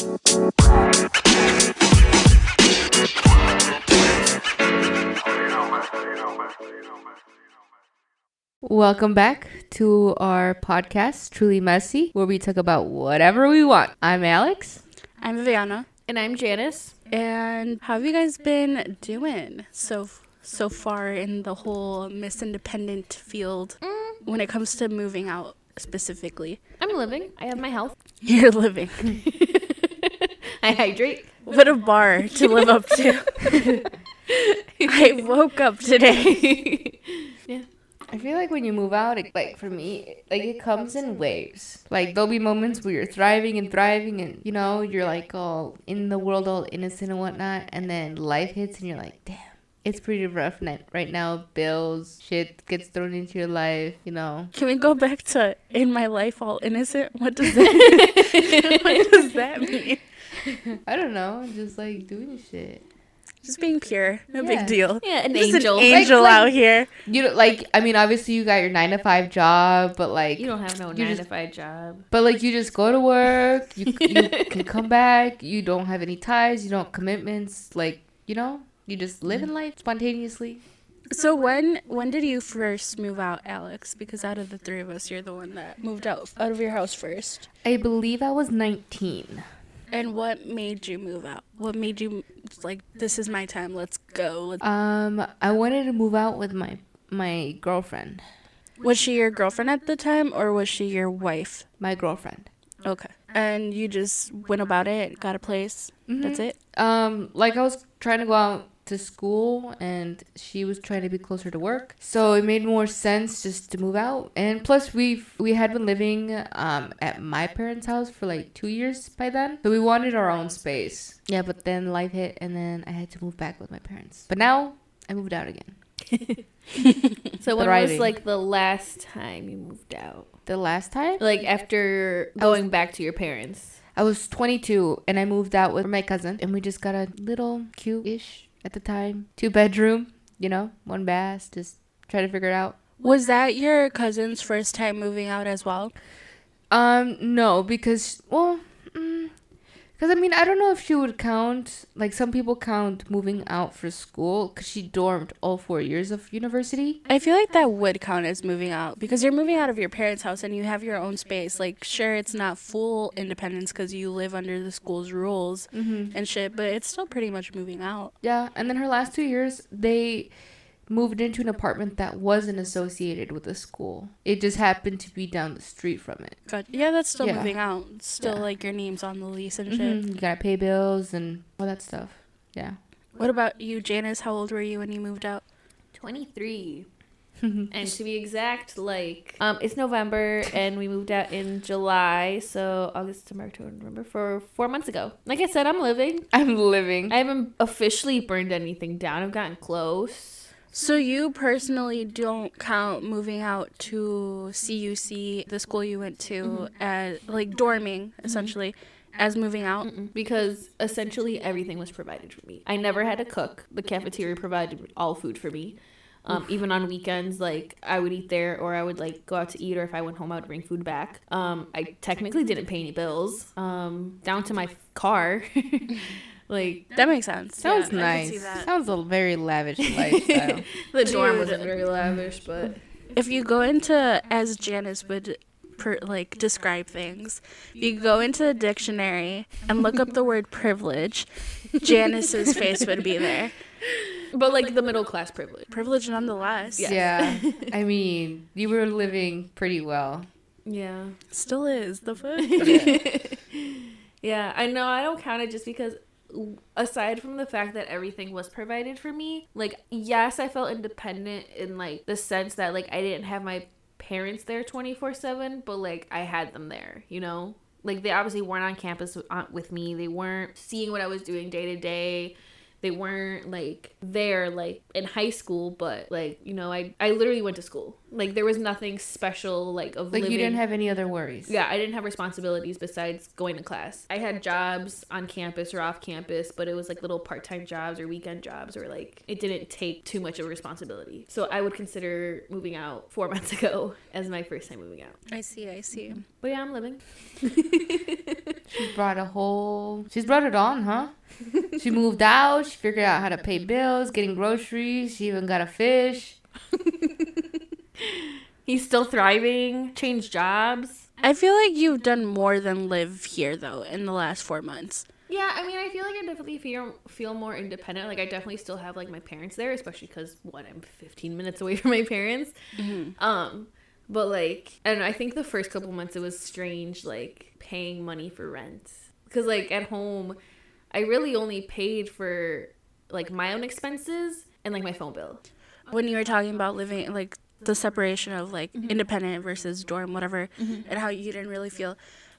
Welcome back to our podcast, Truly Messy, where we talk about whatever we want. I'm Alex. I'm Viviana. And I'm Janice. And how have you guys been doing so so far in the whole Miss Independent field mm. when it comes to moving out specifically? I'm living. I have my health. You're living. I hydrate. What a bar to live up to. I woke up today. Yeah. I feel like when you move out, it, like for me, like it comes in waves. Like there'll be moments where you're thriving and thriving, and you know you're like all in the world, all innocent and whatnot, and then life hits, and you're like, damn. It's pretty rough night right now. Bills, shit gets thrown into your life, you know. Can we go back to in my life all innocent? What does that What does that mean? I don't know, just like doing shit. Just being pure. No Yeah. big deal. Yeah, an Just angel. an angel like- out here. You know, like I mean, obviously you got your nine to five job, but like You don't have no nine just- to five job. But like you just go to work, you, you can come back, you don't have any ties, you don't have commitments, like, you know, you just live in mm-hmm. life spontaneously. So when when did you first move out, Alex? Because out of the three of us, you're the one that moved out out of your house first. I believe I was 19. And what made you move out? What made you like this is my time, let's go. Let's... Um I wanted to move out with my my girlfriend. Was she your girlfriend at the time or was she your wife? My girlfriend. Okay. And you just went about it, got a place. That's it. Um like I was trying to go out to school and she was trying to be closer to work. So it made more sense just to move out. And plus we we had been living um at my parents' house for like 2 years by then. So we wanted our own space. Yeah, but then life hit and then I had to move back with my parents. But now I moved out again. So when Thriving. was like the last time you moved out? The last time Like after going back to your parents. I was 22 and I moved out with my cousin and we just got a little cute-ish at the time. Two bedroom, you know, one bath, just try to figure it out. Was that your cousin's first time moving out as well? Um, no, because well, because I mean, I don't know if she would count. Like some people count moving out for school because she dormed all four years of university. I feel like that would count as moving out because you're moving out of your parents' house and you have your own space. Like, sure, it's not full independence because you live under the school's rules mm-hmm. and shit, but it's still pretty much moving out. Yeah, and then her last two years, they moved into an apartment that wasn't associated with the school. It just happened to be down the street from it. But yeah, that's still Yeah. moving out. It's still Yeah. like your name's on the lease and shit. Mhm, You gotta pay bills and all that stuff. Yeah. What about you, Janice? How old were you when you moved out? 23. and to be exact, like um, it's November and we moved out in July, so August, September, October, November, for four months ago. Like I said, I'm living. I'm living. I haven't officially burned anything down. I've gotten close. So you personally don't count moving out to CUC, the school you went to, as like dorming essentially, as moving out. Mm-mm, because essentially everything was provided for me. I never had to cook. The cafeteria provided all food for me. Um, even on weekends, like I would eat there, or I would like go out to eat, or if I went home, I would bring food back. Um, I technically didn't pay any bills, um, down to my car. like That makes sense. Sounds Yeah, I can see nice. Sounds a very lavish lifestyle. the dorm wasn't very lavish, but If you go into as Janice would per, like describe things, you go into the dictionary and look up the word privilege, Janice's face would be there. but like the middle class privilege. Privilege nonetheless. Yeah. I mean, you were living pretty well. Yeah. Still is the fuck. Yeah, I know. I don't count it just because, aside from the fact that everything was provided for me, like, yes, I felt independent in, like, the sense that, like, I didn't have my parents there 24 7, but, like, I had them there, you know? Like, they obviously weren't on campus with- uh, me. They weren't seeing what I was doing day to day. They weren't like there like in high school, but like you know, I I literally went to school. Like there was nothing special like of living. Like living. you didn't have any other worries. Yeah, I didn't have responsibilities besides going to class. I had jobs on campus or off campus, but it was like little part time jobs or weekend jobs, or like it didn't take too much of a responsibility. So I would consider moving out four months ago as my first time moving out. I see, I see. But yeah, I'm living. She's brought a whole. She's brought it on, huh? She moved out. She figured out how to pay bills, getting groceries. She even got a fish. He's still thriving, changed jobs. I feel like you've done more than live here though in the last four months. Yeah, I mean, I feel like I definitely feel feel more independent. Like I definitely still have like my parents there, especially because what I'm 15 minutes away from my parents. Um, but like and. I think the first couple months it was strange, like paying money for rent, because like at home, I really only paid for like my own expenses and like my phone bill. When you were talking about living like the separation of like mm-hmm. independent versus dorm, whatever, mm-hmm. and how you didn't really feel.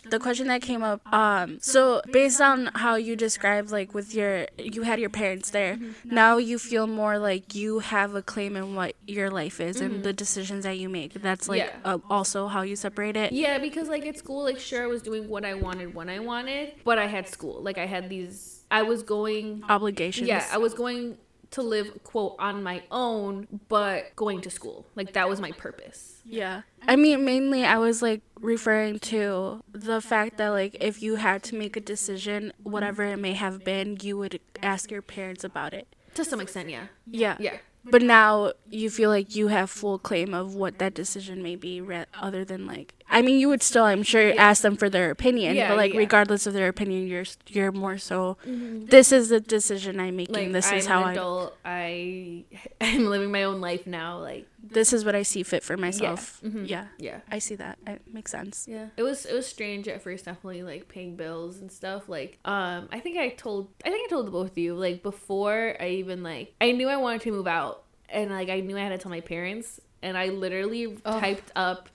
The question that came up, um, so based on how you described, like with your, you had your parents there. Now you feel more like you have a claim in what your life is and the decisions that you make. That's like Yeah. uh, also how you separate it. Yeah, because like at school, like sure I was doing what I wanted when I wanted, but I had school. Like I had these. I was going Obligations. Yeah, I was going to live quote on my own, but going to school. Like that was my purpose. Yeah. I mean, mainly I was like referring to the fact that like if you had to make a decision, whatever it may have been, you would ask your parents about it. To some extent, yeah. Yeah. Yeah. But now you feel like you have full claim of what that decision may be, re- other than like. I mean, you would still, I'm sure, ask them for their opinion, Yeah, but like yeah. regardless of their opinion, you're you're more so. Mm-hmm. This is the decision I'm making. Like this I'm is how an I. I am living my own life now. Like This is what I see fit for myself. Mhm. Yeah. yeah. I see that. It makes sense. Yeah. It was it was strange at first definitely like paying bills and stuff. Like um I think I told I think I told both of you like before I even like I knew I wanted to move out and like I knew I had to tell my parents and I literally Oh. typed up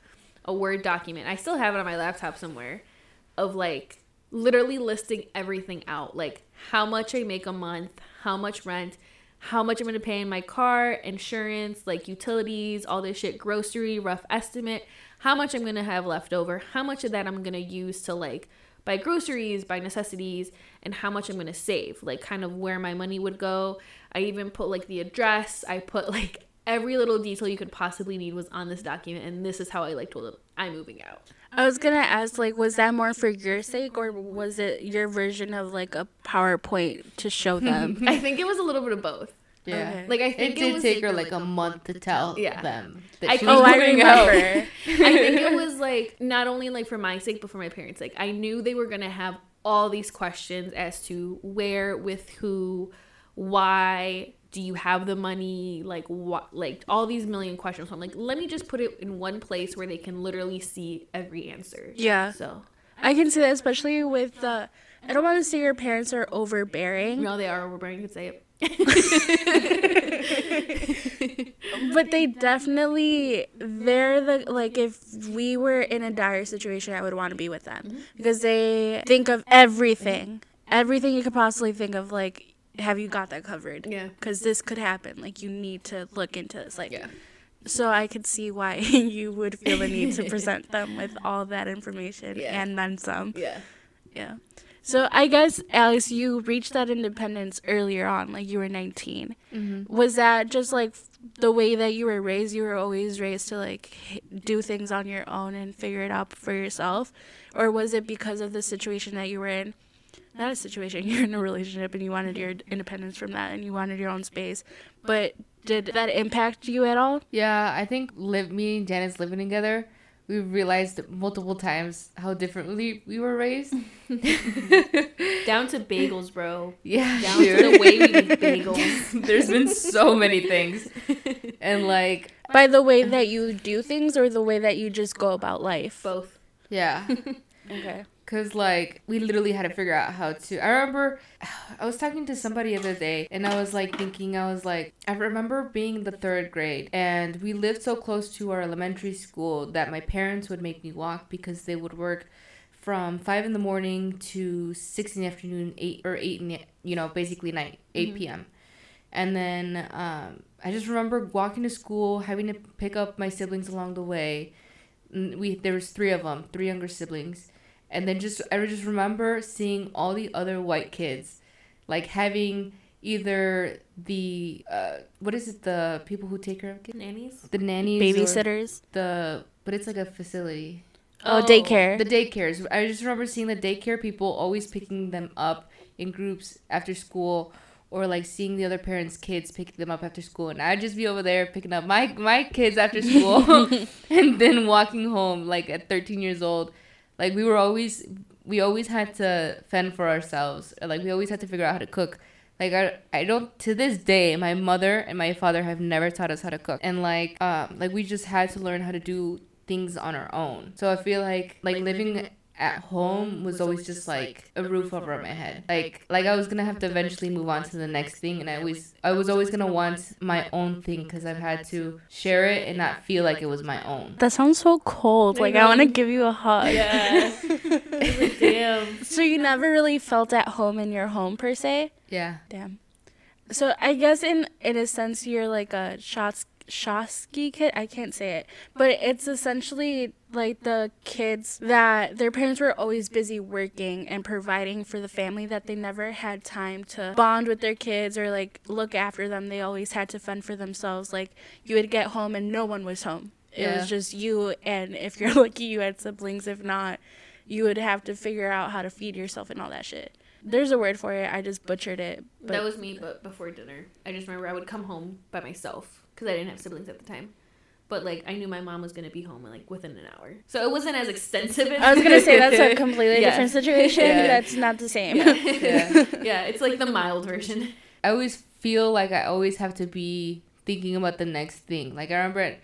a word document. I still have it on my laptop somewhere of like literally listing everything out like how much I make a month, how much rent, how much I'm to pay in my car, insurance, like utilities, all this shit, grocery, rough estimate, how much I'm to have left over, how much of that I'm to use to like buy groceries, buy necessities, and how much I'm to save, like kind of where my money would go. I even put like the address, I put like every little detail you could possibly need was on this document and this is how I like told them I'm moving out. I was gonna ask, like, was that more for your sake, or was it your version of like a PowerPoint to show them? I think it was a little bit of both. Yeah. Okay. Like I think It think did was take her like a month to tell Yeah. them that I- she was oh, I moving out. I think it was like not only like for my sake, but for my parents' sake. I knew they were gonna have all these questions as to where, with who, why, do you have the money, like what, like all these million questions. So I'm like, let me just put it in one place where they can literally see every answer. Yeah. So I can see that, especially with the. I don't want to say your parents are overbearing, no, they are overbearing. You could say it. but they definitely they're the like if we were in a dire situation, I would want to be with them mm-hmm. because they think of everything, everything you could possibly think of. Like, have you got that covered? Yeah. Because this could happen. Like, you need to look into this. Like, Yeah. So I could see why you would feel the need to present them with all that information Yeah. and then some. Yeah. Yeah. So I guess Alex, you reached that independence earlier on, like you were 19. Mm-hmm. Was that just like the way that you were raised? You were always raised to like do things on your own and figure it out for yourself, or was it because of the situation that you were in? Not a situation. You're in a relationship and you wanted your independence from that and you wanted your own space. But did that impact you at all? Yeah, I think live me and Janice living together, we realized multiple times how differently we were raised. Down to bagels, bro. Yeah, Down to dude. the way we make bagels. There's been so many things, and like, By the way that you do things or the way that you just go about life? Both. yeah, Okay. Cause like we literally had to figure out how to. I remember I was talking to somebody the other day, and I was like thinking, I was like, I remember being the third grade, and we lived so close to our elementary school that my parents would make me walk because they would work from five in the morning to six in the afternoon, eight or eight in the you know basically night, 8 Mhm. p.m. And then um, I just remember walking to school, having to pick up my siblings along the way. We there was three of them, three younger siblings, and then just I just remember seeing all the other white kids, like having either the uh, what is it the people who take care of kids Nannies. the nannies Babysitters. the but it's like a facility Oh, Oh, daycare. the daycares i just remember seeing the daycare people always picking them up in groups after school or like seeing the other parents kids picking them up after school and i'd just be over there picking up my my kids after school and then walking home like at 13 years old like we were always we always had to fend for ourselves. Like we always had to figure out how to cook. Like I, I don't to this day my mother and my father have never taught us how to cook. And like um like we just had to learn how to do things on our own. So i feel like like living at home was always just like a roof over my head like like i was gonna have to eventually move on to the next thing and i always i was always gonna want my own thing because i've had to share it and not feel like it was my own That sounds so cold. Like I want to give you a hug. Yeah. Damn. So you never really felt at home in your home per se. yeah Damn. So I guess in in a sense you're like a shots Shosky kid. I can't say it, but it's essentially like the kids that their parents were always busy working and providing for the family that they never had time to bond with their kids or like look after them. They always had to fend for themselves. Like you would get home and no one was home. It Yeah. was just you and if you're lucky you had siblings. If not, you would have to figure out how to feed yourself and all that shit. There's a word for it. I just butchered it. But that was me, but before dinner. I just remember I would come home by myself because I didn't have siblings at the time. But like I knew my mom was gonna be home like within an hour, so it wasn't as extensive. As I was gonna say that's a completely Yeah. different situation. Yeah. That's not the same. yeah. Yeah. yeah, it's like the mild version. I always feel like I always have to be thinking about the next thing. Like I remember at,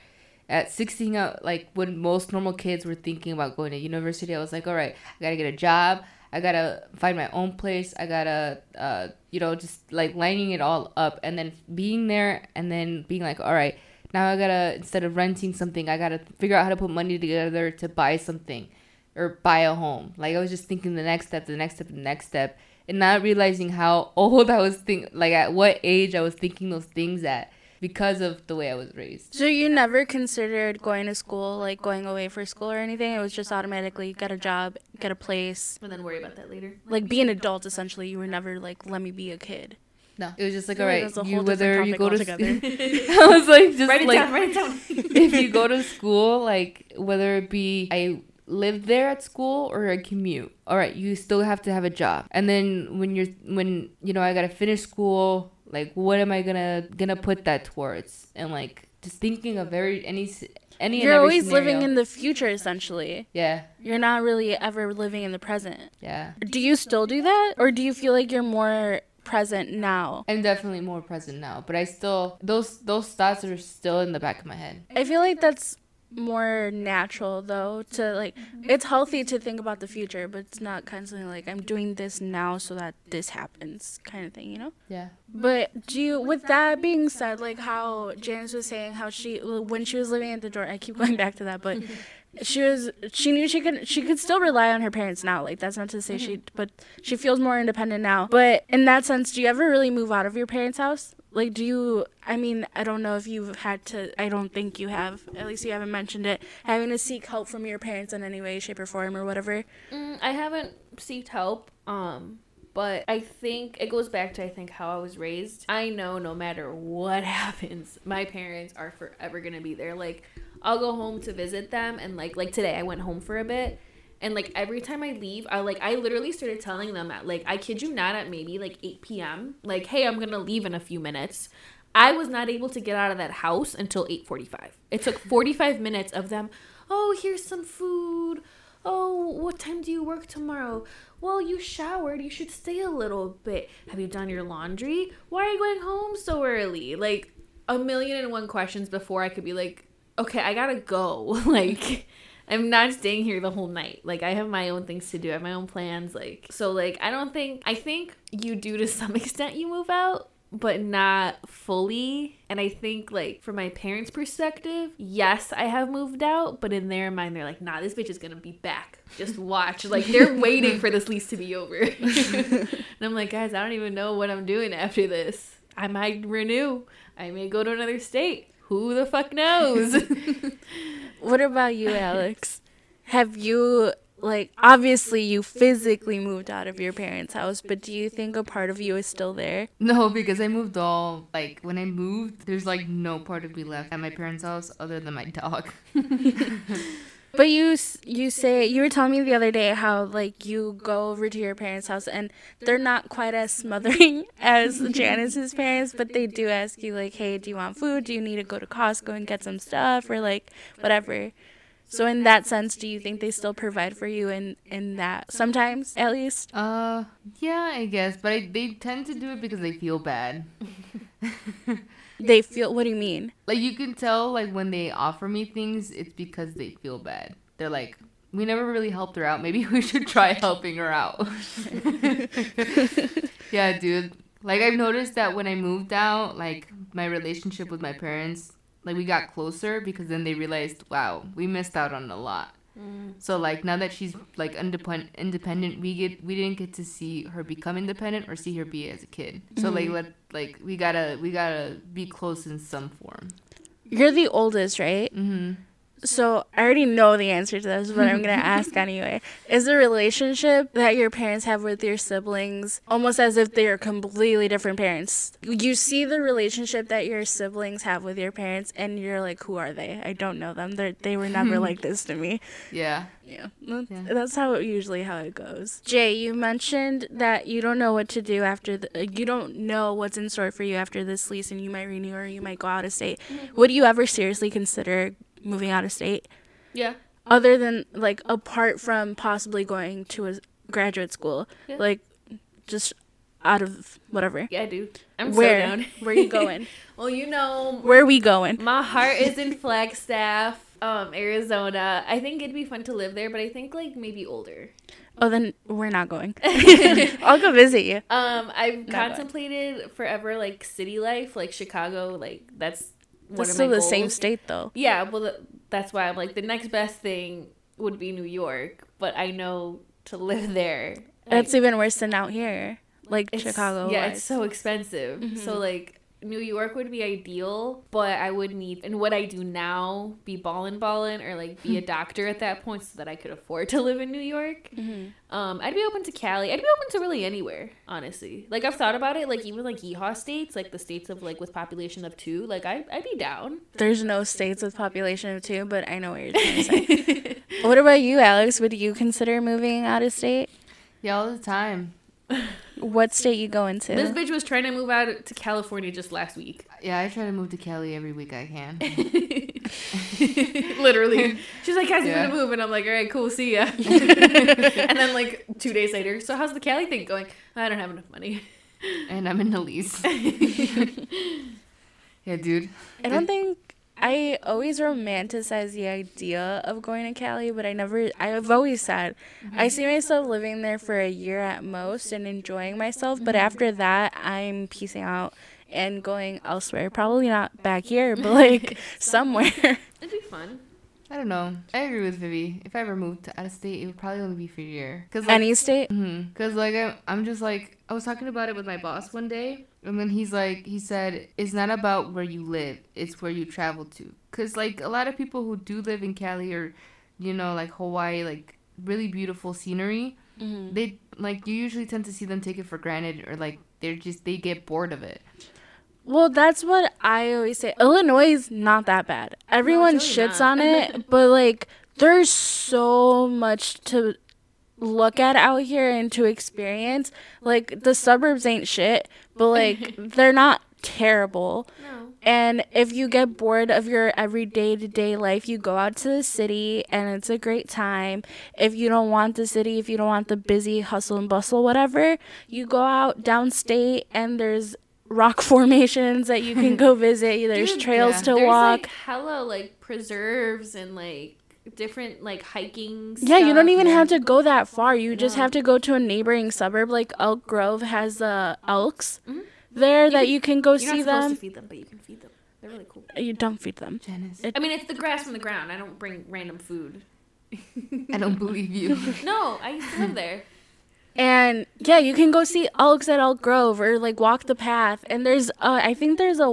at 16, uh, like when most normal kids were thinking about going to university, I was like, all right, I gotta get a job. I gotta find my own place. I gotta, uh, you know, just like lining it all up and then being there and then being like, all right, now I gotta, instead of renting something, I gotta figure out how to put money together to buy something or buy a home. Like I was just thinking the next step, the next step, the next step and not realizing how old I was think like at what age I was thinking those things at because of the way I was raised. So you never considered going to school, like going away for school or anything? It was just automatically get a job, get a place, And then worry about that later. like be an adult. Essentially, you were never like, let me be a kid. No, it was just like I all feel like right, that's a you whole whether you go topic to altogether. I was like just write it like down. Write it down. if you go to school, like whether it be I live there at school or I commute. All right, you still have to have a job. And then when you're when you know I gotta finish school, like what am I gonna gonna put that towards? And like just thinking of very any any. You're always living in the future, essentially. Yeah, You're not really ever living in the present. yeah. Do you still do that, or do you feel like you're more present now? I'm definitely more present now, but I still those those thoughts are still in the back of my head. I feel like that's more natural though to like mm-hmm. it's healthy to think about the future but it's not constantly like i'm doing this now so that this happens kind of thing you know? Yeah. but do you with that being said like how janice was saying how she when she was living at the door i keep going back to that but she was she knew she could she could still rely on her parents now like that's not to say she mm-hmm. but she feels more independent now. But in that sense do you ever really move out of your parents house like do you i mean i don't know if you've had to i don't think you have at least you haven't mentioned it having to seek help from your parents in any way shape or form or whatever Mm, I haven't seeked help. Um, but I think it goes back to I think how I was raised. I know no matter what happens, my parents are forever gonna be there. Like I'll go home to visit them, and like like today I went home for a bit. And like every time I leave, I like I literally started telling them at like I kid you not at maybe like 8 p.m. Like, hey, I'm gonna leave in a few minutes. I was not able to get out of that house until 8:45. It took 45 minutes of them. Oh, here's some food. Oh, what time do you work tomorrow? Well, you showered. You should stay a little bit. Have you done your laundry? Why are you going home so early? Like a million and one questions before I could be like, okay, I gotta go. like, I'm not staying here the whole night. Like, I have my own things to do. I have my own plans. Like, so like, I don't think. I think you do to some extent. You move out but not fully. And I think, like, from my parents' perspective, yes, I have moved out, but in their mind, they're like, nah, this bitch is gonna be back. Just watch. like, they're waiting for this lease to be over. and I'm like, guys, I don't even know what I'm doing after this. I might renew, I may go to another state. Who the fuck knows? What about you, Alex? Have you like obviously you physically moved out of your parents' house, but do you think a part of you is still there? No, because I moved all like when I moved, there's like no part of me left at my parents' house other than my dog. But you you say you were telling me the other day how like you go over to your parents' house and they're not quite as smothering as Janice's parents, but they do ask you like, "Hey, do you want food? Do you need to go to Costco and get some stuff or like whatever?" So in that sense, do you think they still provide for you in in that sometimes at least? Uh, yeah, I guess, but I, they tend to do it because they feel bad. They feel what do you mean? Like you can tell, like when they offer me things, it's because they feel bad. They're like, we never really helped her out. Maybe we should try helping her out. yeah, dude. Like I've noticed that when I moved out, like my relationship with my parents, like we got closer because then they realized, wow, we missed out on a lot. So like now that she's like independent, independent, we get we didn't get to see her become independent or see her be as a kid. So like let like we gotta we gotta be close in some form. You're the oldest, right? Mm-hmm. So I already know the answer to this, but I'm gonna ask anyway. Is the relationship that your parents have with your siblings almost as if they are completely different parents? You see the relationship that your siblings have with your parents, and you're like, "Who are they? I don't know them. They they were never like this to me." Yeah. Yeah, that's, Yeah. that's how usually how it goes. Jay, you mentioned that you don't know what to do after the. uh, You don't know what's in store for you after this lease, and you might renew or you might go out of state. Would you ever seriously consider moving out of state? yeah. other than like apart from possibly going to a graduate school Yeah. like just out of whatever Yeah, dude. I'm where so down. where you going well, you know, where are we going my heart is in Flagstaff, um, Arizona. I think it'd be fun to live there, but I think like maybe older. oh then we're not going i'll go visit you Um, I've going. contemplated forever like city life, like Chicago. Like that's one still the same state though Yeah, well, that's why I'm like the next best thing would be New York, but I know to live there. that's I, even worse than out here like chicago Yeah, it's so expensive. Mm-hmm. So like. New York would be ideal, but I would need and what I do now be ballin' ballin' or like be a doctor at that point so that I could afford to live in New York. Mm-hmm. Um, I'd be open to Cali. I'd be open to really anywhere, honestly. Like I've thought about it, like even like Yeehaw states, like the states of like with population of two, like I I'd be down. there's no states with population of two but i know what you're trying to say what about you alex would you consider moving out of state Yeah, all the time. What state you going to This bitch was trying to move out to California just last week. Yeah, I try to move to Cali every week I can. Literally. She's like, guys, Yeah. I'm gonna move. And I'm like, all right, cool, see ya. and then, like, two days later, so how's the Cali thing going? I don't have enough money. and I'm in the lease. yeah, dude. I don't think I always romanticize the idea of going to Cali, but I never. I've always said I see myself living there for a year at most and enjoying myself. But after that, I'm piecing out and going elsewhere. Probably not back here, but like somewhere. It'd be fun. I don't know. I agree with Vivi. If I ever moved to out of state, it would probably only be for a year. Cause like, Any state. Mhm. Cause like I'm, I'm just like I was talking about it with my boss one day, and then he's like, he said it's not about where you live, it's where you travel to. Cause like a lot of people who do live in Cali or, you know, like Hawaii, like really beautiful scenery, Mm-hmm. they like you usually tend to see them take it for granted or like they're just they get bored of it. Well, that's what I always say. Illinois is not that bad. Everyone it's really shits not. on it, but like there's so much to look at out here and to experience. Like the suburbs ain't shit, but like they're not terrible. No. And if you get bored of your everyday to day life, you go out to the city and it's a great time. If you don't want the city, if you don't want the busy hustle and bustle, whatever, you go out downstate and there's rock formations that you can go visit. There's Dude, trails yeah. to There's walk. like hella like preserves and like different like hiking. yeah, you don't even have to go that far. You just have to go to a neighboring suburb like Elk Grove has the elks. Mhm. there that you can go You're see not supposed them. to feed them, but you can feed them. They're really cool. You don't feed them. Janice, It- I mean, it's the grass from the ground. I don't bring random food. I don't believe you. No, I used to live there. And yeah, you can go see Elks at Elk Grove or like walk the path. And there's, uh, I think there's a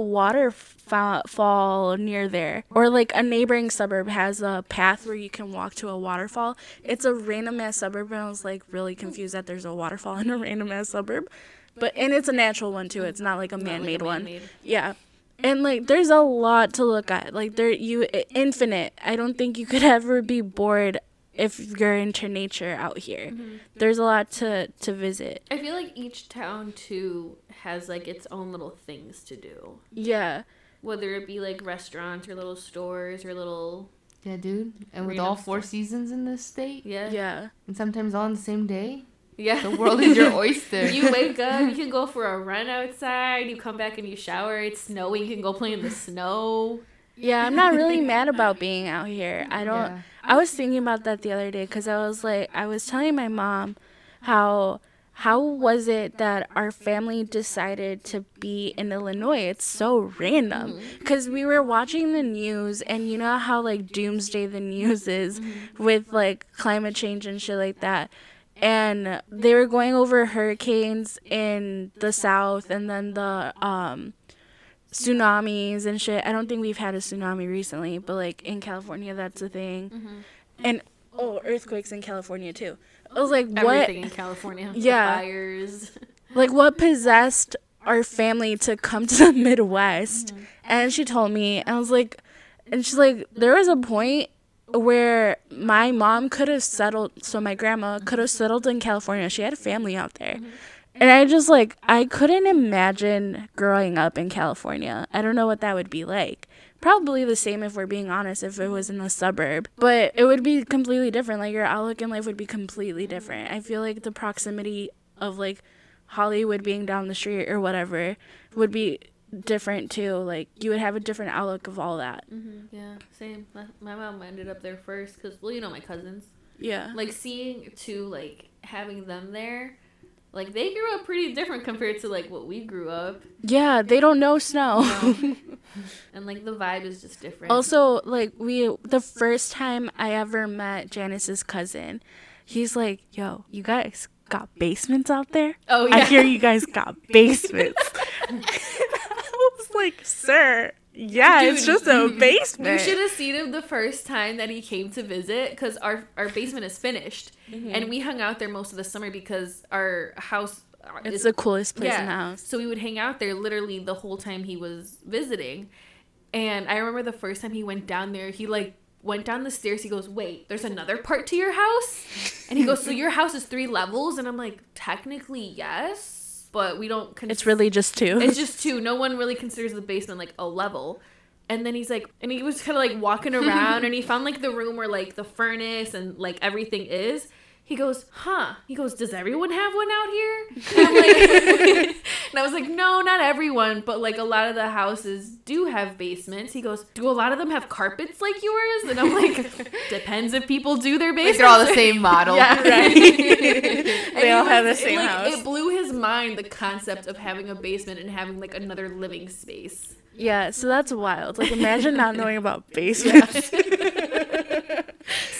waterfall near there, or like a neighboring suburb has a path where you can walk to a waterfall. It's a random ass suburb, and I was like really confused that there's a waterfall in a random ass suburb. But and it's a natural one too. It's not like a Not man-made one. Yeah. And like there's a lot to look at. Like there you infinite. I don't think you could ever be bored if you're into nature out here. Mm-hmm. There's a lot to to visit. I feel like each town too has like its own little things to do. Yeah. Whether it be like restaurants or little stores or little Yeah, dude. And with all four stuff. seasons in this state, yeah Yeah. and sometimes all on the same day, yeah. the world is your oyster. You wake up, you can go for a run outside. You come back and you shower. It's snowing. You can go play in the snow. Yeah, I'm not really mad about being out here. I don't Yeah. I was thinking about that the other day cuz I was like I was telling my mom how how was it that our family decided to be in Illinois? It's so random. Mm-hmm. Because we were watching the news, and you know how, like, doomsday the news is mm-hmm. with, like, climate change and shit like that. And they were going over hurricanes in the south and then the, um, tsunamis and shit. I don't think we've had a tsunami recently, but, like, in California, that's a thing. Mm-hmm. And, oh, earthquakes in California, too. I was like, what? Everything in California. Yeah. fires. like what possessed our family to come to the Midwest? Mm-hmm. And she told me, and I was like, and she's like, there was a point where my mom could have settled, so my grandma could have settled in California. She had a family out there. Mm-hmm. And I just like, I couldn't imagine growing up in California. I don't know what that would be like. Probably the same if we're being honest, if it was in the suburb. But it would be completely different. Like, your outlook in life would be completely different. I feel like the proximity of like Hollywood being down the street or whatever would be different too. Like you would have a different outlook of all that. Mm-hmm. Yeah, same. My, my mom ended up there first because, well, you know my cousins. Yeah. Like seeing to like having them there, like they grew up pretty different compared to like what we grew up, Yeah, they don't know snow. and like the vibe is just different. also, like we the first time I ever met Janice's cousin, he's like, "Yo, you guys got basements out there? oh yeah. I hear you guys got basements." I was like, "Sir, yeah, it's just a basement. you should have seen him the first time that he came to visit because our our basement is finished, Mm-hmm. and we hung out there most of the summer because our house. uh, It's is- the coolest place in the house. So we would hang out there literally the whole time he was visiting. And I remember the first time he went down there, he like went down the stairs. He goes, Wait, there's another part to your house? And he goes, So your house is three levels? And I'm like, Technically, yes. But we don't. Cons- It's really just two. it's just two. No one really considers the basement like a level. And then he's like, and he was kind of like walking around and he found like the room where like the furnace and like everything is. He goes, huh? He goes, does everyone have one out here? And, I'm like, and I was like, no, not everyone, but like a lot of the houses do have basements. He goes, do a lot of them have carpets like yours? And I'm like, depends if people do their Like basements. they're all the same model. Yeah, right. They he all have the same like, house. It blew his mind the concept of having a basement and having like another living space. Yeah, so that's wild. Like imagine not knowing about basements.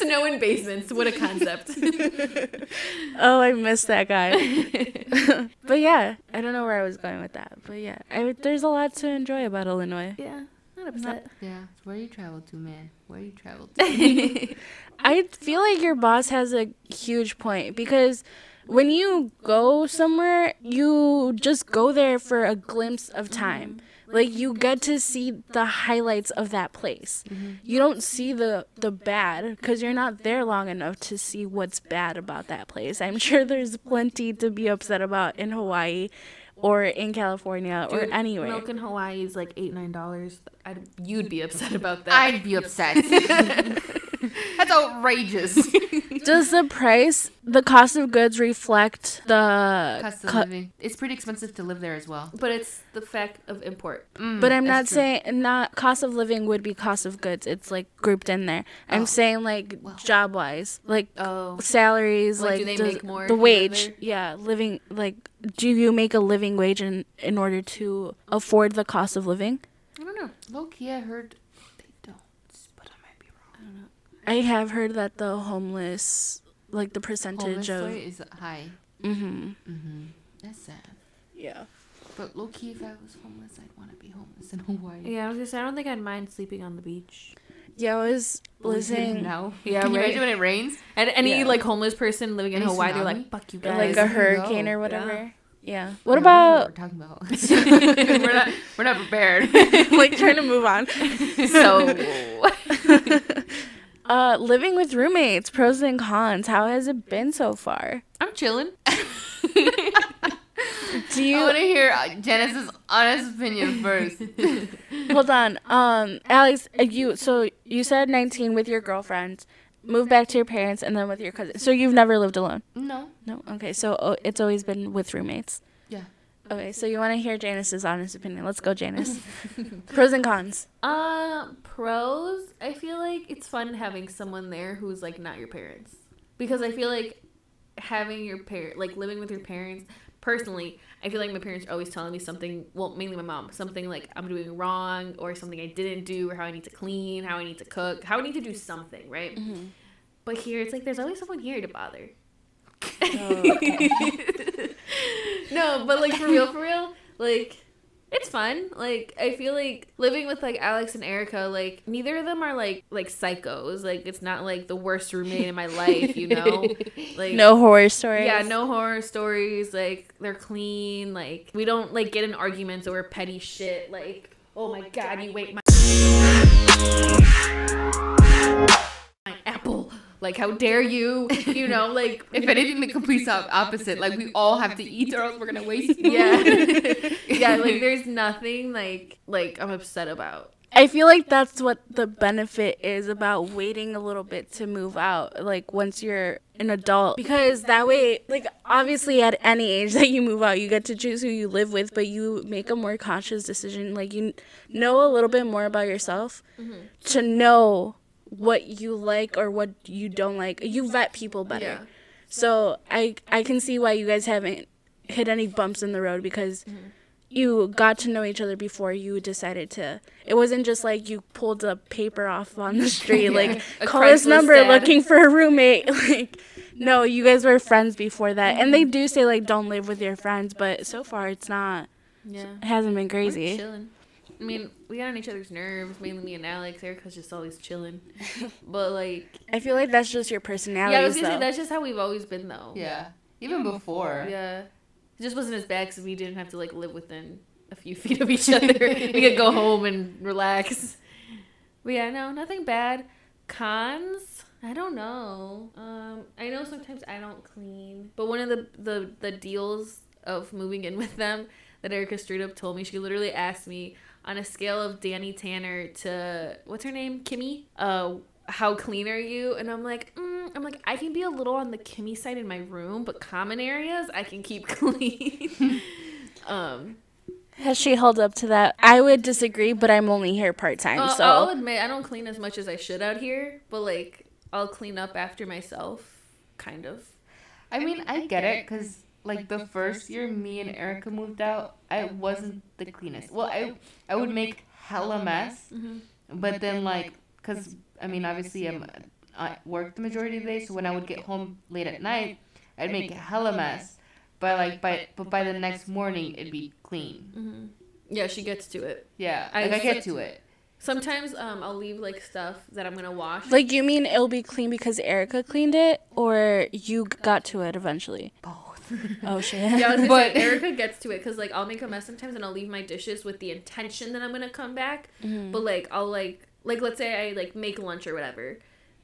Snow in basements, what a concept. oh, I missed that guy. but yeah, I don't know where I was going with that. But yeah, I, there's a lot to enjoy about Illinois. yeah, not upset. Yeah. Where you travel to, man? Where you travel to? I feel like your boss has a huge point because when you go somewhere, you just go there for a glimpse of time. Mm-hmm. Like you get to see the highlights of that place. Mm-hmm. You don't see the the bad because you're not there long enough to see what's bad about that place. I'm sure there's plenty to be upset about in Hawaii or in California or anywhere. Milk in Hawaii is like eight nine dollars. You'd be upset about that. I'd be upset. That's outrageous. Does the price, the cost of goods reflect the Cost of co- living. It's pretty expensive to live there as well. But it's the fact of import. Mm, But I'm not true. saying not cost of living would be cost of goods. It's like grouped in there. I'm Oh. saying like Well. job wise, like Oh. salaries, Like, like, do they does- make more the if you live wage. there? Yeah, living like do you make a living wage in in order to afford the cost of living? I don't know. Low key, I heard they don't, but I might be wrong. I have heard that the homeless, like the percentage Homeless of. rate is high. Mm-hmm. Mm-hmm. That's sad. Yeah. But low key, if I was homeless, I'd want to be homeless in Hawaii. Yeah, I was just. I don't think I'd mind sleeping on the beach. Yeah, I was listening. No. Yeah, Can you right. imagine when it rains? And any Yeah. like homeless person living in Any Hawaii, they're like, "Fuck you guys." Like a hurricane go. or whatever. Yeah. I What don't know about we're talking about? we're not. We're not prepared. like trying to move on? so Uh, living with roommates, pros and cons. How has it been so far? I'm chilling. Do you want to hear uh, Janice's honest opinion first. hold on? Um, Alex, uh, you so you said 19 with your girlfriend, moved back to your parents, and then with your cousin. So you've never lived alone? no. No. Okay. So oh, it's always been with roommates. Yeah. Okay. So you want to hear Janice's honest opinion? Let's go, Janice. pros and cons. Uh, pros. I feel like it's fun having someone there who's like not your parents, because I feel like having your parent, like living with your parents. Personally, I feel like my parents are always telling me something. Well, mainly my mom, something like I'm doing wrong, or something I didn't do, or how I need to clean, how I need to cook, how I need to do something, right? But here, it's like there's always someone here to bother. no, but like for real, for real, like it's fun. Like I feel like living with like Alex and Erica, like neither of them are like like psychos. Like it's not like the worst roommate in my life, you know. Like No horror stories. yeah, no horror stories. Like they're clean. Like we don't like get in arguments over petty shit. Like oh my god, you ate my my Like how dare you? You know, like If anything, the complete opposite. Like we all have to eat, or else we're gonna waste. food. yeah, yeah. Like there's nothing like like I'm upset about. I feel like that's what the benefit is about waiting a little bit to move out, like once you're an adult. Because that way, like obviously at any age that you move out, you get to choose who you live with, but you make a more conscious decision. Like you know a little bit more about yourself mm-hmm. to know what you like or what you don't like. You vet people better. Yeah. So I I can see why you guys haven't hit any bumps in the road because mm-hmm. you got to know each other before you decided to. It wasn't just like you pulled a paper off on the street, like A call this number ad. looking for a roommate. Like no, mm-hmm. you guys were friends before that, and they mm-hmm. do say like don't live with your friends, but so far it's not. Yeah. It hasn't been crazy. Chilling. I mean, we got on each other's nerves, mainly me and Alex. Erica's just always chilling. But like, I feel like that's just your personality. yeah, I was gonna say that's just how we've always been, though. Yeah. Even before. Yeah. It just wasn't as bad because we didn't have to like live within a few feet of each other. we could go home and relax. But yeah, no, nothing bad. Cons? I don't know. Um, I know sometimes I don't clean, but one of the the the deals of moving in with them that Erica straight up told me, she literally asked me on a scale of Danny Tanner to what's her name, Kimmy. Uh, how clean are you? And I'm like, mm, I'm like, I can be a little on the Kimmy side in my room, but common areas I can keep clean. um, Has she held up to that? I would disagree, but I'm only here part time, I'll, so I'll admit I don't clean as much as I should out here, but like I'll clean up after myself, kind of. I mean, I get it because like the first year me and Erica moved out, I wasn't the cleanest. Well, I I would make hella mess, but then like because I mean obviously I'm I work the majority of the day, so when I would get home late at night, I'd make a hella mess. But like by but by the next morning it'd be clean. Yeah, she gets to it. Yeah, I like I get to it. Sometimes um I'll leave like stuff that I'm gonna wash. like you mean it'll be clean because Erica cleaned it, or you got to it eventually? Both. Oh shit! yeah, I was but- say, Erica gets to it because like I'll make a mess sometimes and I'll leave my dishes with the intention that I'm gonna come back. But like I'll like like let's say I like make lunch or whatever,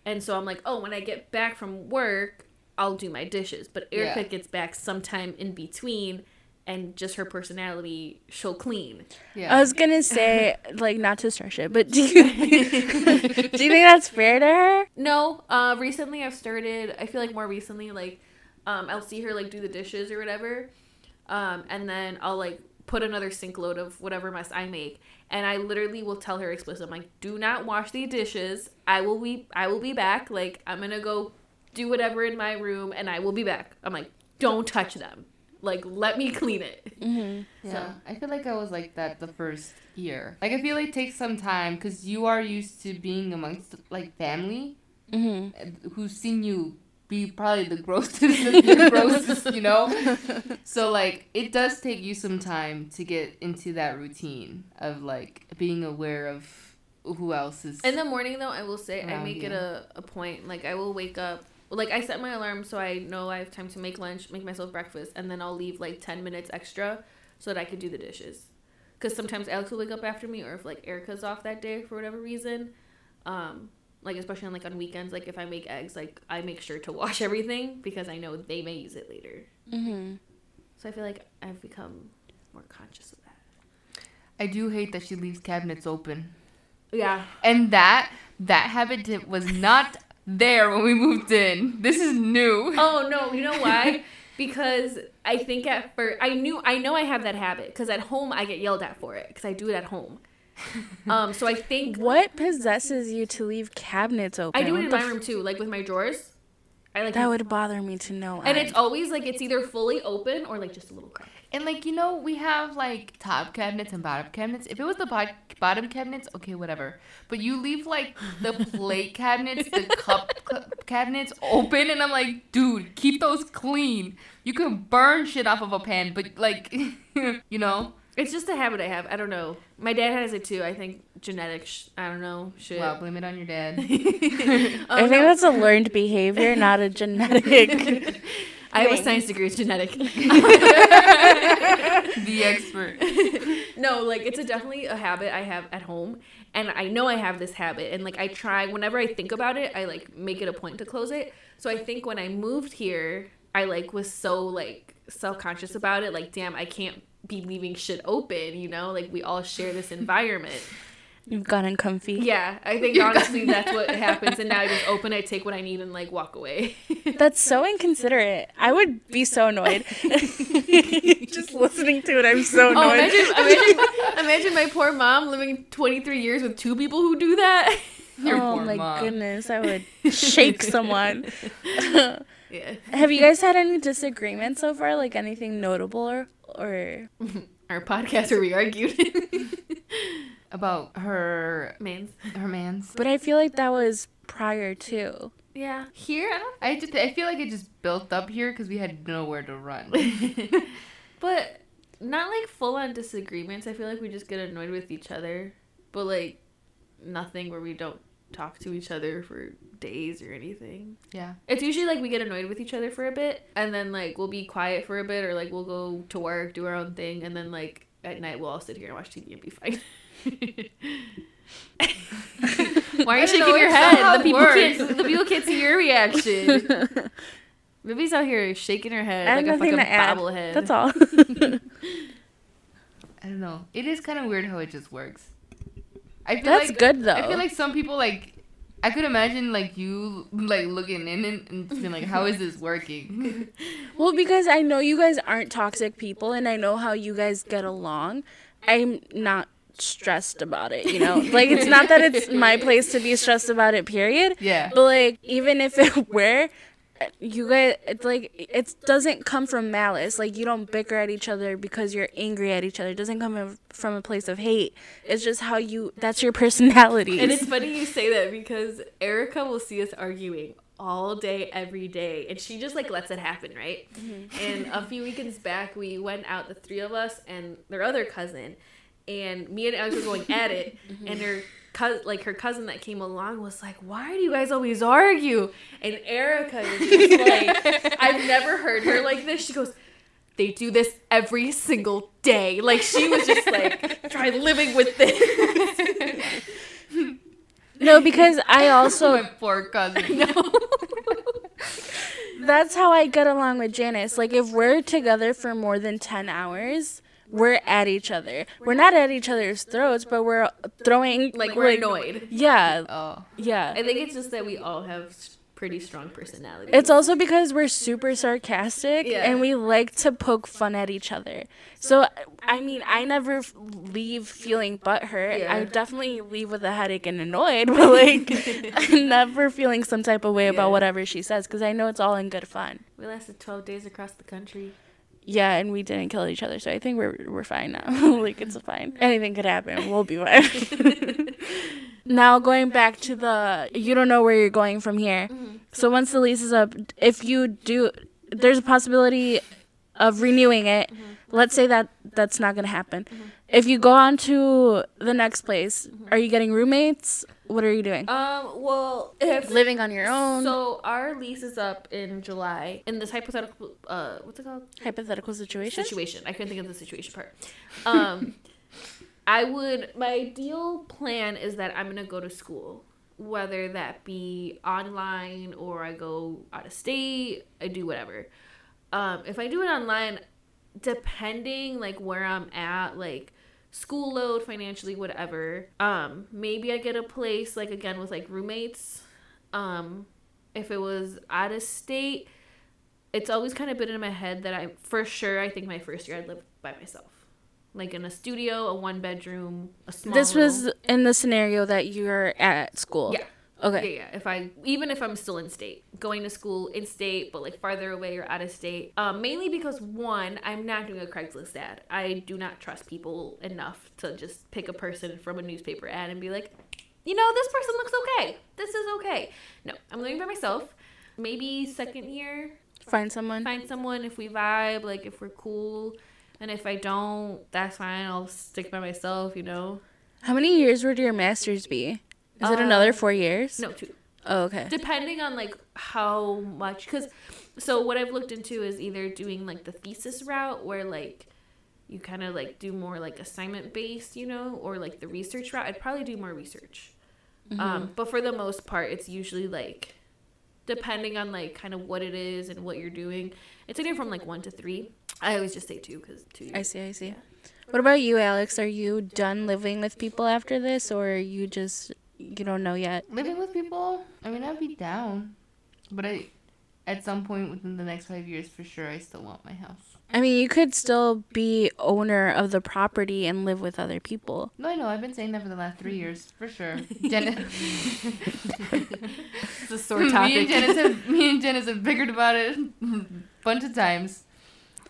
and so I'm like, oh, when I get back from work, I'll do my dishes. But Erica Yeah. gets back sometime in between, and just her personality, she'll clean. Yeah. I was gonna say, like, not to stretch it, but do you do you think that's fair to her? No, uh, recently I've started. I feel like more recently, like, um, I'll see her like do the dishes or whatever, um, and then I'll like put another sink load of whatever mess I make, and I literally will tell her explicitly, I'm like, do not wash the dishes. I will be, I will be back. Like, I'm gonna go do whatever in my room, and I will be back. I'm like, don't touch them. Like, let me clean it. Yeah, So- I feel like I was like that the first year. Like I feel like it takes some time because you are used to being amongst like family Mm-hmm. who's seen you be probably the grossest, the grossest, you know. So like it does take you some time to get into that routine of like being aware of who else is. In the morning, though, I will say I make it a, a point. Like, I will wake up. Like, I set my alarm so I know I have time to make lunch, make myself breakfast, and then I'll leave like 10 minutes extra so that I could do the dishes. Because sometimes Alex will wake up after me, or if like Erica's off that day for whatever reason. Um, like, especially on like on weekends, like if I make eggs, like I make sure to wash everything because I know they may use it later. Mm-hmm. So I feel like I've become more conscious of that. I do hate that she leaves cabinets open, Yeah. and that that habit was not there when we moved in. This is new. Oh no, you know why? because I think at first I knew I know I have that habit because at home I get yelled at for it because I do it at home. Um, so I think What possesses you to leave cabinets open? I do it in my room too, like with my drawers. I like That would bother me to know. and I- it's always like it's either fully open or like just a little crack. And like you know, we have like top cabinets and bottom cabinets. If it was the bot- bottom cabinets, okay, whatever. But you leave like the plate cabinets, the cup c- cabinets open, and I'm like, dude, keep those clean. You can burn shit off of a pan, but like, you know, It's just a habit I have. I don't know. My dad has it too. I think genetics. I don't know. Shit. well, blame it on your dad. Oh, I think no. that's a learned behavior, not a genetic. I have a science degree. It's genetic. the expert. no, like it's a definitely a habit I have at home, and I know I have this habit, and like I try whenever I think about it, I like make it a point to close it. So I think when I moved here, I like was so like self conscious about it. Like, damn, I can't be leaving shit open. You know, like we all share this environment. You've gotten comfy. Yeah, I think honestly that's what happens, and now I just open I take what I need, and like walk away. That's so inconsiderate. I would be so annoyed. Just listening to it, I'm so Oh, annoyed. imagine, imagine, imagine my poor mom living 23 years with two people who do that. Your oh my mom. goodness, I would shake someone. Yeah. Have you guys had any disagreements so far? Like anything notable or or Our podcast where we argued. About her Mans. her man's. but I feel like that was prior to. Yeah. Here, I don't. I just I feel like it just built up here because we had nowhere to run. But not like full on disagreements. I feel like we just get annoyed with each other. But like nothing where we don't talk to each other for days or anything. yeah. It's usually like we get annoyed with each other for a bit and then like we'll be quiet for a bit or like we'll go to work, do our own thing, and then like at night we'll all sit here and watch TV and be fine. Why are you shaking your it's not how head? The people works. can't the people can't see your reaction. Ruby's out here shaking her head I like a fucking to add. bobblehead. That's all. I don't know. It is kind of weird how it just works. I feel That's like, good though. I feel like some people like. I could imagine like you like looking in and, and being like, "How is this working?" Well, because I know you guys aren't toxic people and I know how you guys get along. I'm not stressed about it, you know? like it's not that it's my place to be stressed about it, period. yeah. But like even if it were you guys it's like it doesn't come from malice. Like you don't bicker at each other because you're angry at each other. It doesn't come from- a place of hate. It's just how you that's your personality. And it's funny you say that because Erica will see us arguing all day, every day, and she just like lets it happen, right? Mm-hmm. And a few weekends back, we went out, the three of us and their other cousin, and me and Alex were going at it, mm-hmm. and her cousin, like her cousin that came along, was like, "Why do you guys always argue?" And Erica is just like, I've never heard her like this. She goes. They do this every single day. Like she was just like, try living with this. no, because I also my poor cousin. No. that's how I get along with Janice. Like if we're together for more than 10 hours, we're at each other. We're not at each other's throats, but we're throwing Like we're annoyed. Yeah. Oh. Yeah. I think it's just that we all have pretty strong personalities. It's also because we're super sarcastic Yeah. and we like to poke fun at each other. So, I mean, I never leave feeling butthurt. Yeah. I definitely leave with a headache and annoyed, but like, never feeling some type of way Yeah. about whatever she says because I know it's all in good fun. we lasted 12 days across the country. Yeah, and we didn't kill each other, so I think we're we're fine now. like it's fine. Anything could happen. We'll be fine. now going back to the you don't know where you're going from here. Mm-hmm. So once the lease is up, if you do, there's a possibility of renewing it. Mm-hmm. Let's say that that's not gonna happen. Mm-hmm. If you go on to the next place, are you getting roommates? What are you doing? Um, well, if Living on your own. so, our lease is up in July. In this hypothetical, uh, what's it called? hypothetical situation. Situation. I couldn't think of the situation part. Um, I would. My ideal plan is that I'm gonna go to school, whether that be online or I go out of state. I do whatever. Um, if I do it online, depending like where I'm at, like school load, financially, whatever. Um, maybe I get a place like again with like roommates. Um, if it was out of state, it's always kind of been in my head that I for sure I think my first year I'd live by myself. Like in a studio, a one bedroom, a small This was in the scenario that you're at school. Yeah. Okay. Yeah, yeah. If I even if I'm still in state, going to school in state, but like farther away or out of state, um, mainly because one, I'm not doing a Craigslist ad. I do not trust people enough to just pick a person from a newspaper ad and be like, you know, this person looks okay. This is okay. No, I'm living by myself. Maybe second year, Find someone. find someone if we vibe, like if we're cool. And if I don't, that's fine. I'll stick by myself, you know. How many years would your master's be? Is it another four years? No, two. Oh, okay. depending on like how much because so what i've looked into is either doing like the thesis route where like you kind of like do more like assignment based you know or like the research route i'd probably do more research um but for the most part it's usually like depending on like kind of what it is and what you're doing it's anywhere from like one to three i always just say two because two I see. I see. What about you, Alex? Are you done living with people after this, or are you just you don't know yet? Living with people, I mean, I'd be down. But I, at some point within the next five years, for sure, I still want my house. I mean, you could still be owner of the property and live with other people. No, I know. I've been saying that for the last three mm-hmm. years, for sure. Jen- it's a sore me and topic Janice have me and Janice have bickered about it a bunch of times.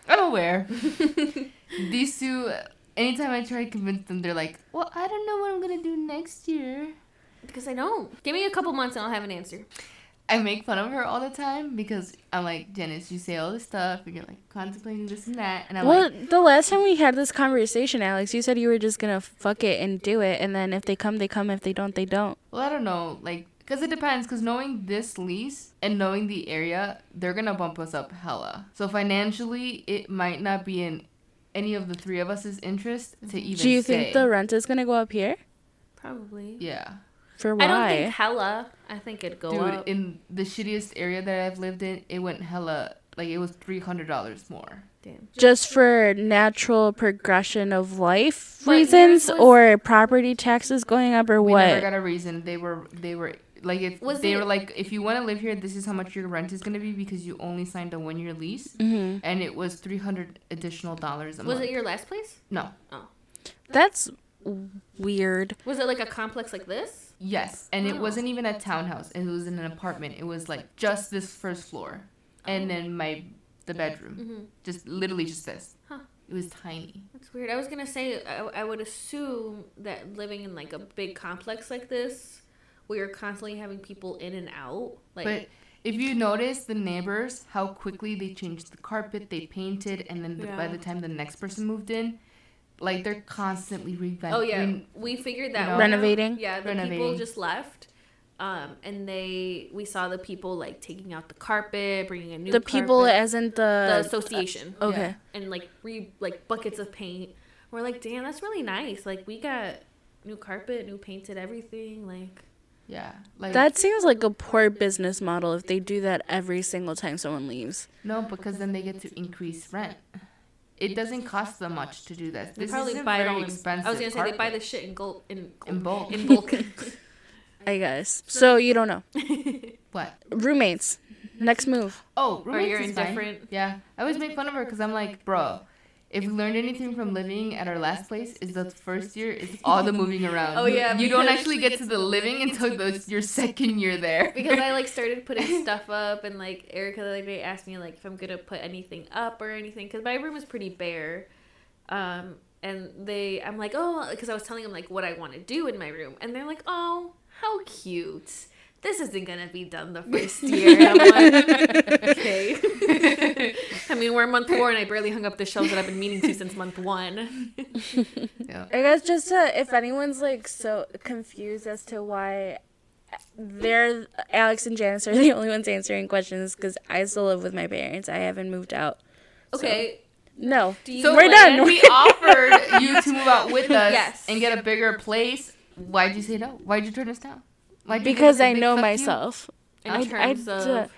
I'm aware. These two, anytime I try to convince them, they're like, "Well, I don't know what I'm gonna do next year." Because i don't give me a couple months and i'll have an answer I make fun of her all the time because I'm like, Janice, you say all this stuff and you're like contemplating this and that, and I'm well, like, the last time we had this conversation, Alex, you said you were just gonna fuck it and do it, and then if they come, they come. If they don't, they don't. well, I don't know, like, because it depends. Because knowing this lease and knowing the area, they're gonna bump us up hella. So financially, it might not be in any of the three of us's interest to even. do you stay. think the rent is gonna go up here? probably Yeah. For why? I don't think hella. I think it'd go Dude, up. in the shittiest area that I've lived in, it went hella like it was three hundred dollars more. Damn. just for natural progression of life But reasons was- or property taxes going up or We what? never got a reason. They were they were like if Was they it- were like if you want to live here, this is how much your rent is gonna be because you only signed a one year lease, hmm and it was three hundred additional dollars a Was month. Was it your last place? no. Oh, that's weird. Was it like a complex like this? Yes, and it Oh. wasn't even a townhouse. It was in an apartment. It was like just this first floor, and then my the bedroom, Mm-hmm. just literally just this. Huh. It was tiny. That's weird. I was gonna say I, I would assume that living in like a big complex like this, where you're constantly having people in and out, like But if you notice the neighbors, how quickly they changed the carpet, they painted, and then the, by the time the next person moved in, like they're constantly revamping. oh yeah, we figured that you know? Renovating? Yeah, the people just left. Um, and they, we saw the people like taking out the carpet, bringing a new the people carpet. as in the the, association. okay. and like re like buckets of paint. We're like, damn, that's really nice. Like we got new carpet, new painted everything. Like Yeah, like That seems like a poor business model if they do that every single time someone leaves. no, because then they get to increase rent. It doesn't cost them much to do that. They This probably isn't buy it very all in. expensive. I was gonna say they buy the shit in gold in In bulk. In bulk. I guess. So you don't know. what? Roommates. Next move. Oh, Or roommates you're is fine. Yeah, I always make fun of her because I'm like, bro, if we learned anything from living at our last place, is the first year is all the moving around. Oh, yeah, you don't actually get to the living until the, your second year there. because I like started putting stuff up and like Erica the other day asked me like if I'm gonna put anything up or anything because my room is pretty bare, um and they I'm like oh because I was telling them like what I want to do in my room. And they're like oh how cute. This isn't gonna be done the first year. I'm like okay mean we're in month four and I barely hung up the shelves that I've been meaning to since month one yeah. I guess just to, if anyone's like so confused as to why they're Alex and Janice are the only ones answering questions because I still live with my parents. I haven't moved out. okay No. do you So We're done. we offered you to move out with us Yes. and get a bigger place. Why'd you say no? Why'd you turn us down? Why'd you because us a I big know fuck you? myself. in I, terms I, of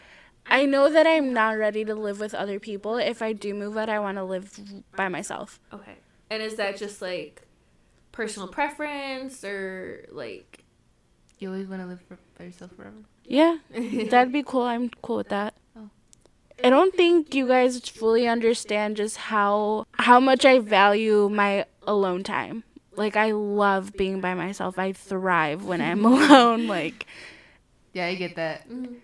I know that I'm not ready to live with other people. If I do move out, I want to live by myself. Okay. And is that just like personal preference or like You always want to live for, by yourself forever. Yeah, that'd be cool. I'm cool with that. Oh. I don't think you guys fully understand just how how much I value my alone time. Like I love being by myself. I thrive when I'm alone. Like Yeah, I get that. Mm-hmm.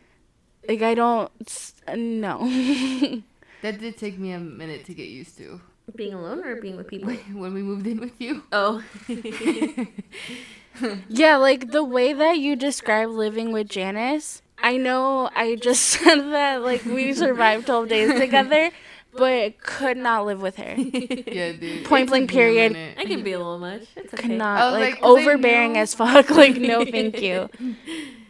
Like I don't s- no. That did take me a minute to get used to being alone or being with people? when we moved in with you. Oh. yeah, like the way that you describe living with Janice. I know I just said that like we survived 12 days together, but could not live with her. yeah, dude. Point blank took me a period. I can be a little much. It's okay. Could not I was like, like, 'cause I overbearing as fuck. Like no, thank you.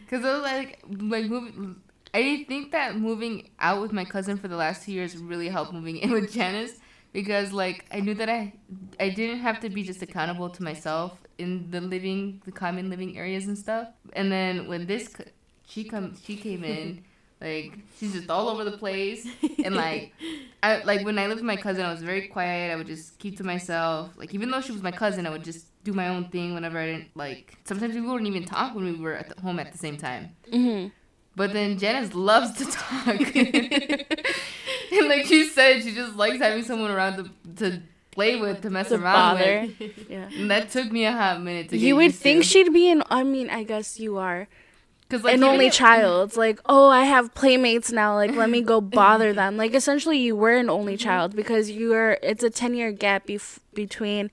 Cause I was like, like moving. I think that moving out with my cousin for the last two years really helped moving in with Janice, because like I knew that I, I didn't have to be just accountable to myself in the living, the common living areas and stuff. And then when this, she come, she came in, like she's just all over the place, and like, I like when I lived with my cousin, I was very quiet. I would just keep to myself. Like even though she was my cousin, I would just do my own thing whenever I didn't like. Sometimes we wouldn't even talk when we were at home at the same time. hmm But then Janice loves to talk. and like she said, she just likes having someone around to, to play with, to mess To around bother. with. Yeah. And that took me a hot minute to get You would think to. she'd be an. I mean, I guess you are Cause like an only child. child. Like, oh, I have playmates now. Like, let me go bother them. Like, essentially, you were an only mm-hmm. child because you are. It's a ten year gap bef- between,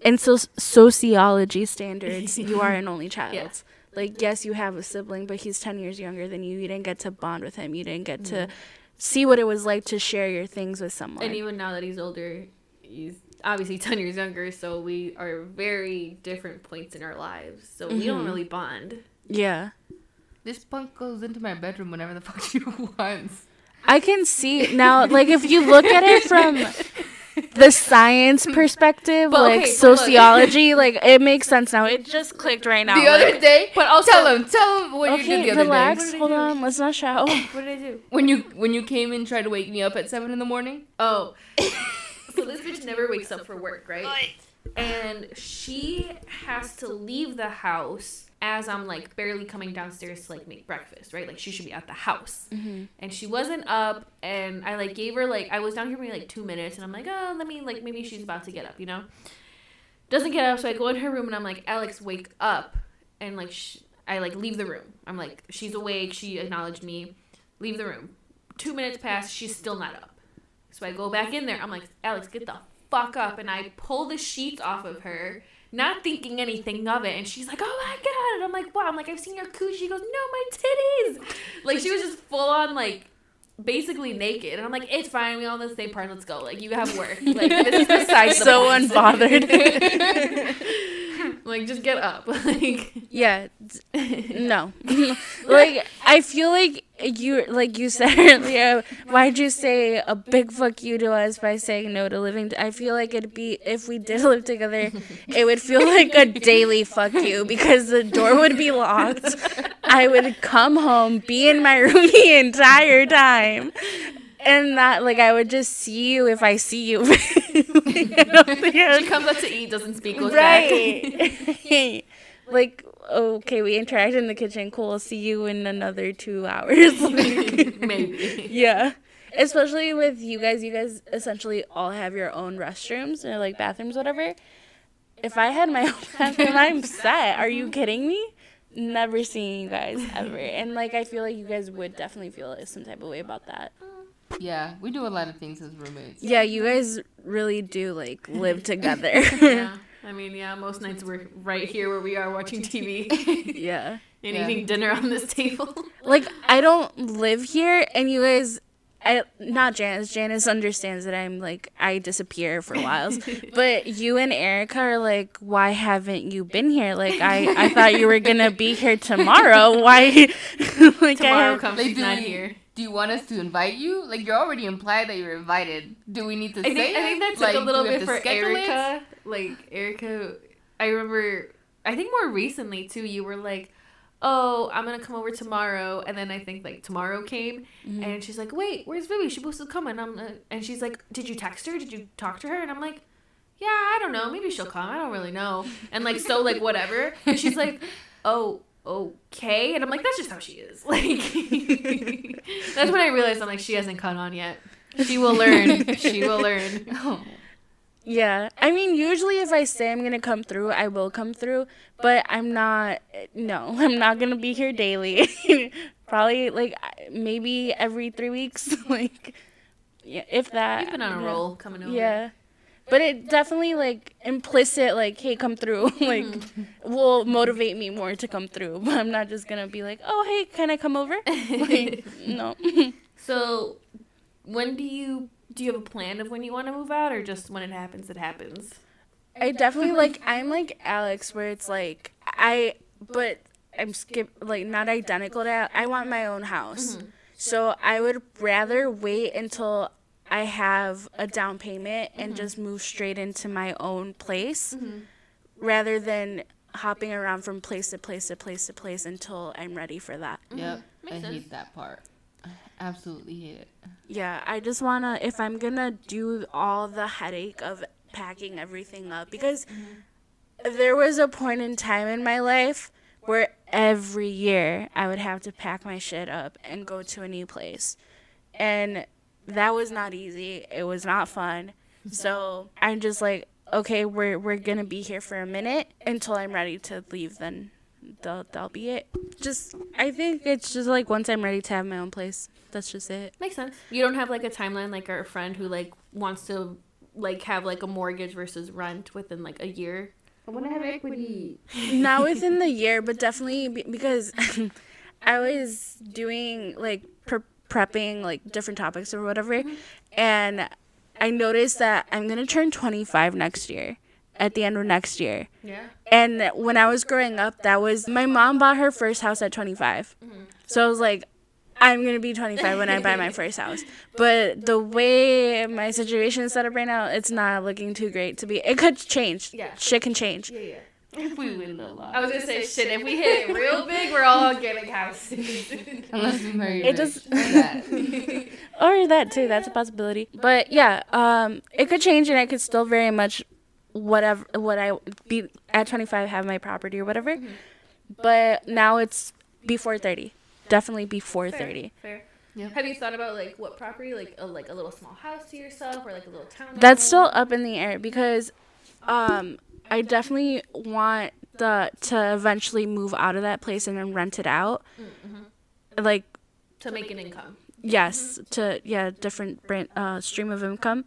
in so- sociology standards, you are an only child. Yeah. Like, yes, you have a sibling, but he's ten years younger than you. You didn't get to bond with him. You didn't get to Mm-hmm. see what it was like to share your things with someone. And even now that he's older, he's obviously 10 years younger, so we are very different points in our lives. So we don't Mhm. really bond. yeah. This punk goes into my bedroom whenever the fuck she wants. I can see now, like if you look at it from the science perspective, But like okay, but look. sociology, like it makes sense now. It just clicked right now. the like- other day, But also, tell him, tell him what you okay, did the other relax. day. Hold on, let's not shout. what did I do? When you when you came and tried to wake me up at seven in the morning. Oh. so this bitch never wakes up for work, right? And she has to leave the house as I'm like barely coming downstairs to like make breakfast, right? Like she should be at the house. Mm-hmm. And she wasn't up and I like gave her like I was down here maybe like two minutes and I'm like, oh let me like maybe she's about to get up, you know? Doesn't get up, so I go in her room and I'm like, Alex, wake up and like sh- I like leave the room. I'm like, she's awake, she acknowledged me. Leave the room. Two minutes pass, she's still not up. So I go back in there. I'm like, Alex, get the fuck up. And I pull the sheets off of her, not thinking anything of it. And she's like, oh my God. And I'm like, wow. I'm like, I've seen your coochie. She goes, no, my titties. Like, she was just full on, like, basically naked. And I'm like, it's fine. We all in the same part. Let's go. Like, you have work. Like, this is besides the so point. unbothered. Like, just get up. Like, Yeah, no. like I feel like you like you said earlier. Why'd you say a big fuck you to us by saying no to living? I feel like it'd be if we did live together, it would feel like a daily fuck you because the door would be locked. I would come home, be in my room the entire time. And that, like, I would just see you if I see you. she comes up to eat, doesn't speak, goes back. Right. like, okay, we interact in the kitchen. Cool. I'll see you in another two hours. Like, Maybe. yeah. Especially with you guys, you guys essentially all have your own restrooms or like bathrooms, whatever. If I had my own bathroom, I'm set. Are you kidding me? Never seeing you guys ever. And like, I feel like you guys would definitely feel some type of way about that. Yeah, we do a lot of things as roommates. Yeah, you guys really do like live together. Yeah. I mean, yeah, most nights we're right here where we are watching TV yeah. and Yeah. eating dinner on this table. like I don't live here, and you guys, I not Janice. Janice understands that I'm like I disappear for whiles, but you and Erica are like, why haven't you been here? Like I, I thought you were gonna be here tomorrow. Why? like Tomorrow I, comes, she's not here. Do you want us to invite you? Like, you're already implied that you're invited. Do we need to I say think, I think that's like, a little bit for it? Erica. Like Erica, I remember. I think more recently too. You were like, "Oh, I'm gonna come over tomorrow," and then I think like tomorrow came, Mm-hmm. and she's like, "Wait, where's Vivi? She's supposed to come." And I'm, uh, and she's like, "Did you text her? Did you talk to her?" And I'm like. Yeah, I don't know. Maybe she'll come. I don't really know. And like so like whatever. And she's like, "Oh, okay." And I'm like, "That's just how she is." Like That's when I realized I'm like she hasn't caught on yet. She will learn. she will learn. Oh. yeah. I mean, usually if I say I'm gonna come through, I will come through, but I'm not. No, I'm not gonna be here daily. Probably like maybe every three weeks. like, yeah, if that. You've been on a roll coming over. Yeah. But it definitely like implicit like, hey, come through. like hmm. will motivate me more to come through. But I'm not just gonna be like, oh hey, can I come over? Like, no. So, when do you do you have a plan of when you want to move out, or just when it happens, it happens? I definitely like I'm like Alex where it's like I but I'm skip like not identical to Al- I want my own house. Mm-hmm. So I would rather wait until I have a down payment and mm-hmm. just move straight into my own place mm-hmm. rather than hopping around from place to place to place to place until I'm ready for that. Mm-hmm. Yep. I Makes sense. hate that part. I absolutely hate it. Yeah, I just wanna if I'm gonna do all the headache of packing everything up because there was a point in time in my life where every year I would have to pack my shit up and go to a new place. And that was not easy. It was not fun. So I'm just like, okay, we're we're gonna be here for a minute until I'm ready to leave then that'll, that'll be it. Just I think it's just like once I'm ready to have my own place. That's just it. Makes sense. You don't have like a timeline like our friend who like wants to like have like a mortgage versus rent within like a year. I want to have equity. not within the year, but definitely be- because I was doing like pre- prepping like different topics or whatever, mm-hmm. and I noticed that I'm gonna turn 25 next year, at the end of next year. Yeah. And when I was growing up, that was my mom bought her first house at 25, mm-hmm. so I was like. I'm gonna be 25 when I buy my first house, but the way my situation is set up right now, it's not looking too great to be. It could change. Yeah. shit can change. Yeah, yeah. If we win a lot. I was gonna say shit. If we hit it real big, we're all getting houses. Unless we marry It rich. just- Or that. or that too that's a possibility but yeah um it could change and i could still very much whatever what i be at 25 have my property or whatever but now it's before 30 definitely before 30 Fair. Yep. Have you thought about like what property, like a like a little small house to yourself, or like a little town? that's still up in the air because um i definitely want the to eventually move out of that place and then rent it out. Mm-hmm. Like to make an income. yes mm-hmm. to yeah different brand uh stream of income.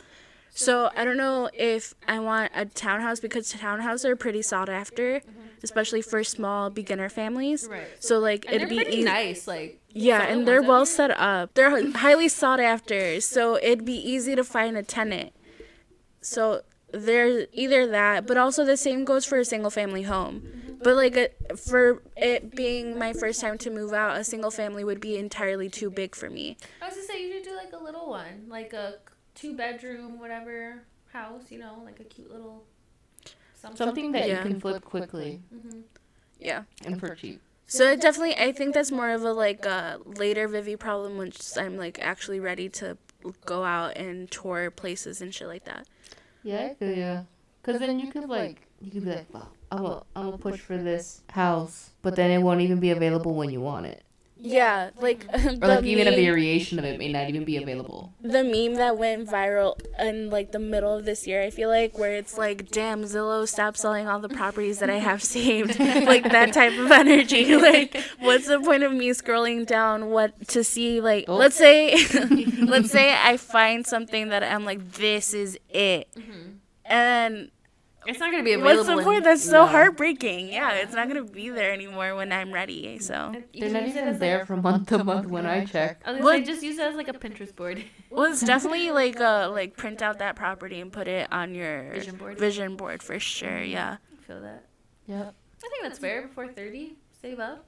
So i don't know if i want a townhouse because townhouses are pretty sought after mm-hmm. especially for small beginner families. Right. so like And it'd be easy nice. Like yeah some of the and they're well set up. They're highly sought after so it'd be easy to find a tenant. So there's either that, but also the same goes for a single family home. But like a, for it being my first time to move out, a single family would be entirely too big for me. I was gonna say you should do like a little one, like a two bedroom, whatever house, you know, like a cute little something. Something that Yeah. you can flip quickly hmm Yeah. and for cheap. So it definitely, I think that's more of a like a later Vivi problem once I'm like actually ready to go out and tour places and shit like that. Yeah, I feel ya. Cause then you could like you could be like, well, I'm I'm gonna push for this house, but then it won't even be available when you want it, Yeah, like or the like even a variation of it may not even be available. the meme that went viral in like the middle of this year, I feel like, where it's like, damn, Zillow, stop selling all the properties that I have saved. like that type of energy. Like, what's the point of me scrolling down what to see? Like, Oh. let's say, let's say I find something that I'm like, this is it. Mm-hmm. And It's not gonna be available. what's the in- point? That's so No. heartbreaking. Yeah, it's not gonna be there anymore when I'm ready. So, You They're not even as, like- there from month to month when I check. I was Well- say just use it as like a Pinterest board. well, it's definitely like, uh, like print out that property and put it on your Vision board. vision board for sure. Yeah. I feel that. Yep. I think that's fair. Before thirty, save up.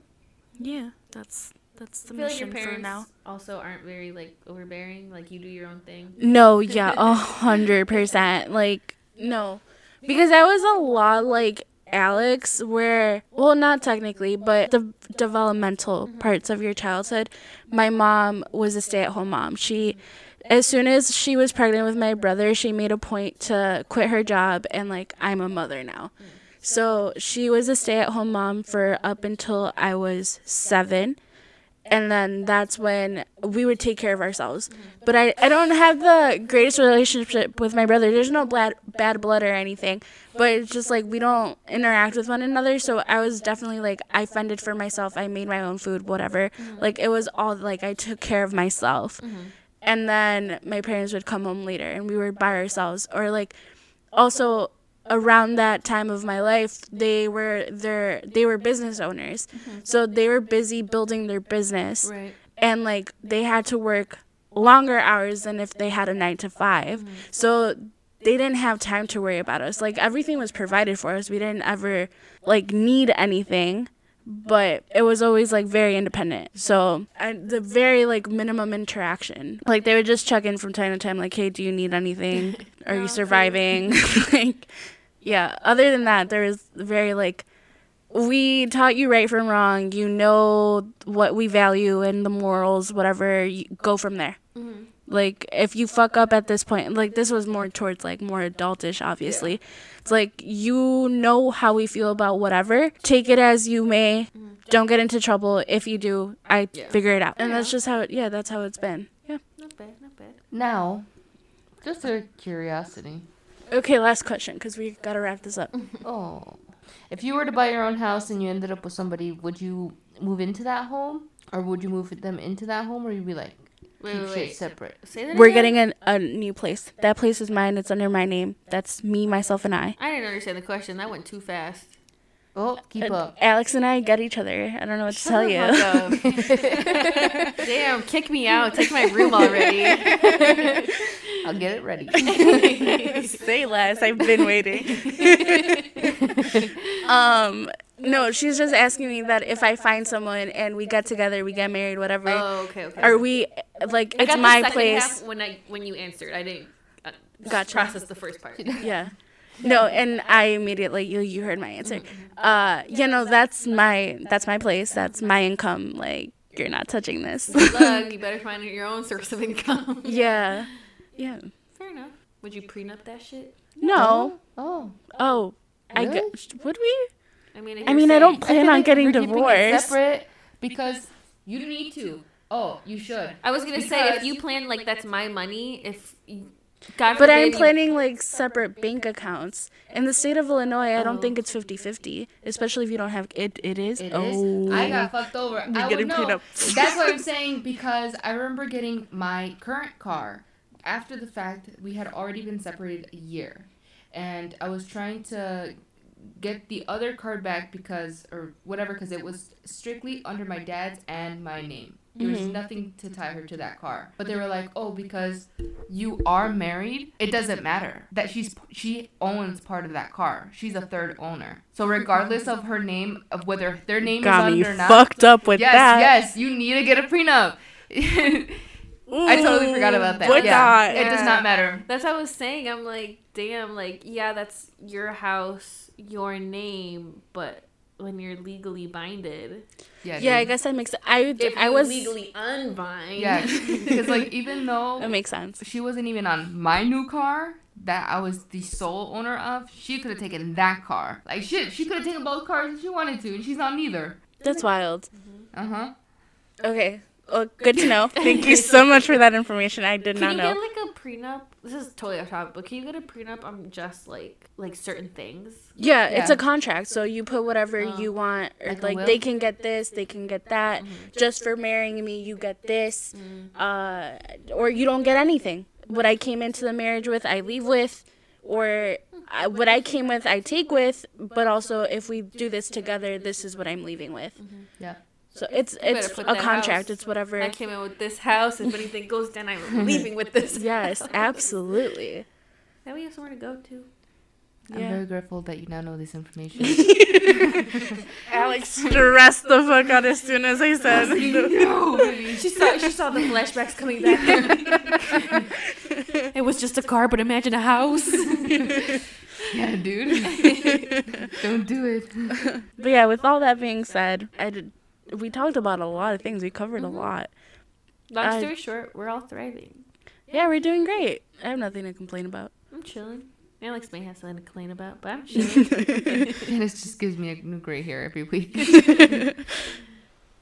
Yeah, that's that's the I feel like your mission for now. also aren't very like overbearing. Like you do your own thing. No, yeah, a hundred percent. Like no, because that was a lot like Alex, where well, not technically, but the developmental mm-hmm. parts of your childhood. My mom was a stay-at-home mom. She. As soon as she was pregnant with my brother, she made a point to quit her job and like I'm a mother now. Mm. So she was a stay-at-home mom for up until I was 7 and then that's when we would take care of ourselves. But I, I don't have the greatest relationship with my brother. There's no bad bad blood or anything, but it's just like we don't interact with one another. So I was definitely like I fended for myself. I made my own food, whatever. Mm-hmm. Like it was all like I took care of myself. Mm-hmm. And then my parents would come home later and we were by ourselves or like also around that time of my life they were their they were business owners. Mm-hmm. So they were busy building their business. Right. and like they had to work longer hours than if they had a 9 to 5 mm-hmm. so they didn't have time to worry about us. Like everything was provided for us. We didn't ever like need anything but it was always like very independent. So I, the very like minimum interaction. Like they would just check in from time to time like hey do you need anything? Are you surviving? Like yeah. Other than that there was very like we taught you right from wrong. You know what we value and the morals whatever you go from there. Mm-hmm. Like if you fuck up at this point like this was more towards like more adultish obviously. It's like you know how we feel about whatever. Take it as you may. Don't get into trouble. If you do i Yeah. figure it out. And that's just how it yeah that's how it's been. Yeah. Not bad. Not bad. Now, just a curiosity. okay last question because we gotta wrap this up. Oh, if you were to buy your own house and you ended up with somebody, would you move into that home, or would you move them into that home, or you'd be like Wait, keep wait, shit wait. separate? Say that we're again? getting a, a new place that place is mine it's under my name that's me myself and i I didn't understand the question. That went too fast. Oh, keep Uh, up. alex and i get each other i don't know what to tell you fuck up. Damn, kick me out. Take my room already. I'll get it ready. Say less. I've been waiting. um, no, she's just asking me that if I find someone and we get together, we get married, whatever. oh, okay, okay. Are we like I it's got the my second place? half when I when you answered. I didn't uh, Gotcha. process the first part. Yeah. No, and I immediately you you heard my answer. Mm-hmm. Uh, you know that's my that's my place. That's my income. Like you're not touching this. Good luck. You better find your own source of income. yeah. Yeah. Fair enough. Would you prenup that shit? No. Oh, Oh. I Really? get, would we? I mean, I you're mean, I don't saying- I plan on like getting we're keeping divorced. separate because you do need to. Oh, you should. I was gonna say if you plan like that's my money. If God But I'm planning like separate bank accounts. In the state of Illinois, I don't Oh. think it's 50-50, especially if you don't have it it is. It is. oh. I got fucked over. I would getting know. prenup. That's what I'm saying because I remember getting my current car after the fact. We had already been separated a year, and I was trying to get the other card back because or whatever because it was strictly under my dad's and my name. There was Mhm. nothing to tie her to that car. But they were like, "Oh, because you are married, it doesn't matter that she's she owns part of that car. She's a third owner. So regardless of her name, of whether their name Got is me under or not, fucked up with yes, that. yes, you need to get a prenup. I totally forgot about that. Would yeah, it does not matter. That's what I was saying. I'm like, damn, like, yeah, that's your house, your name, but when you're legally binded, Yeah, Yeah, I guess that makes I if I was legally unbind, Yeah, because like even though that makes sense. she wasn't even on my new car that I was the sole owner of, she could have taken that car. Like shit, she could have taken both cars if she wanted to, and she's on neither. That's wild. Uh huh. Okay. Well, good to know. Thank you so much for that information. I did Can not you know. get like a prenup? This is totally off topic, but can you get a prenup on just like like certain things? Yeah, it's a contract. So you put whatever Oh. you want, or Like like, they can get this, they can get that. Just for marrying me, you get this, Mm. uh, or you don't get anything. What I came into the marriage with, I leave with, or I, what I came with, I take with. But also, if we do this together, this is what I'm leaving with. Yeah. So it's it's a contract. house. It's whatever. I came in with this house. If anything goes down, I'm leaving with this. Yes, absolutely. That we you have somewhere to go to. I'm Yeah. very grateful that you now know this information. Alex stressed the fuck out as soon as I said. no, She saw she saw the flashbacks coming back. it was just a car, but imagine a house. yeah, dude. Don't do it. But yeah, with all that being said, I did, we talked about a lot of things. We covered Mm-hmm. a lot. Long I- story short, we're all thriving. Yeah, we're doing great. I have nothing to complain about. I'm chilling. Alex may have something to complain about, but I'm chilling. Janice just gives me a new gray hair every week. hey,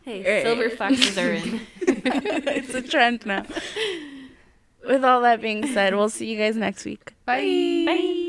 Right. silver foxes are in. it's a trend now. With all that being said, we'll see you guys next week. Bye. Bye.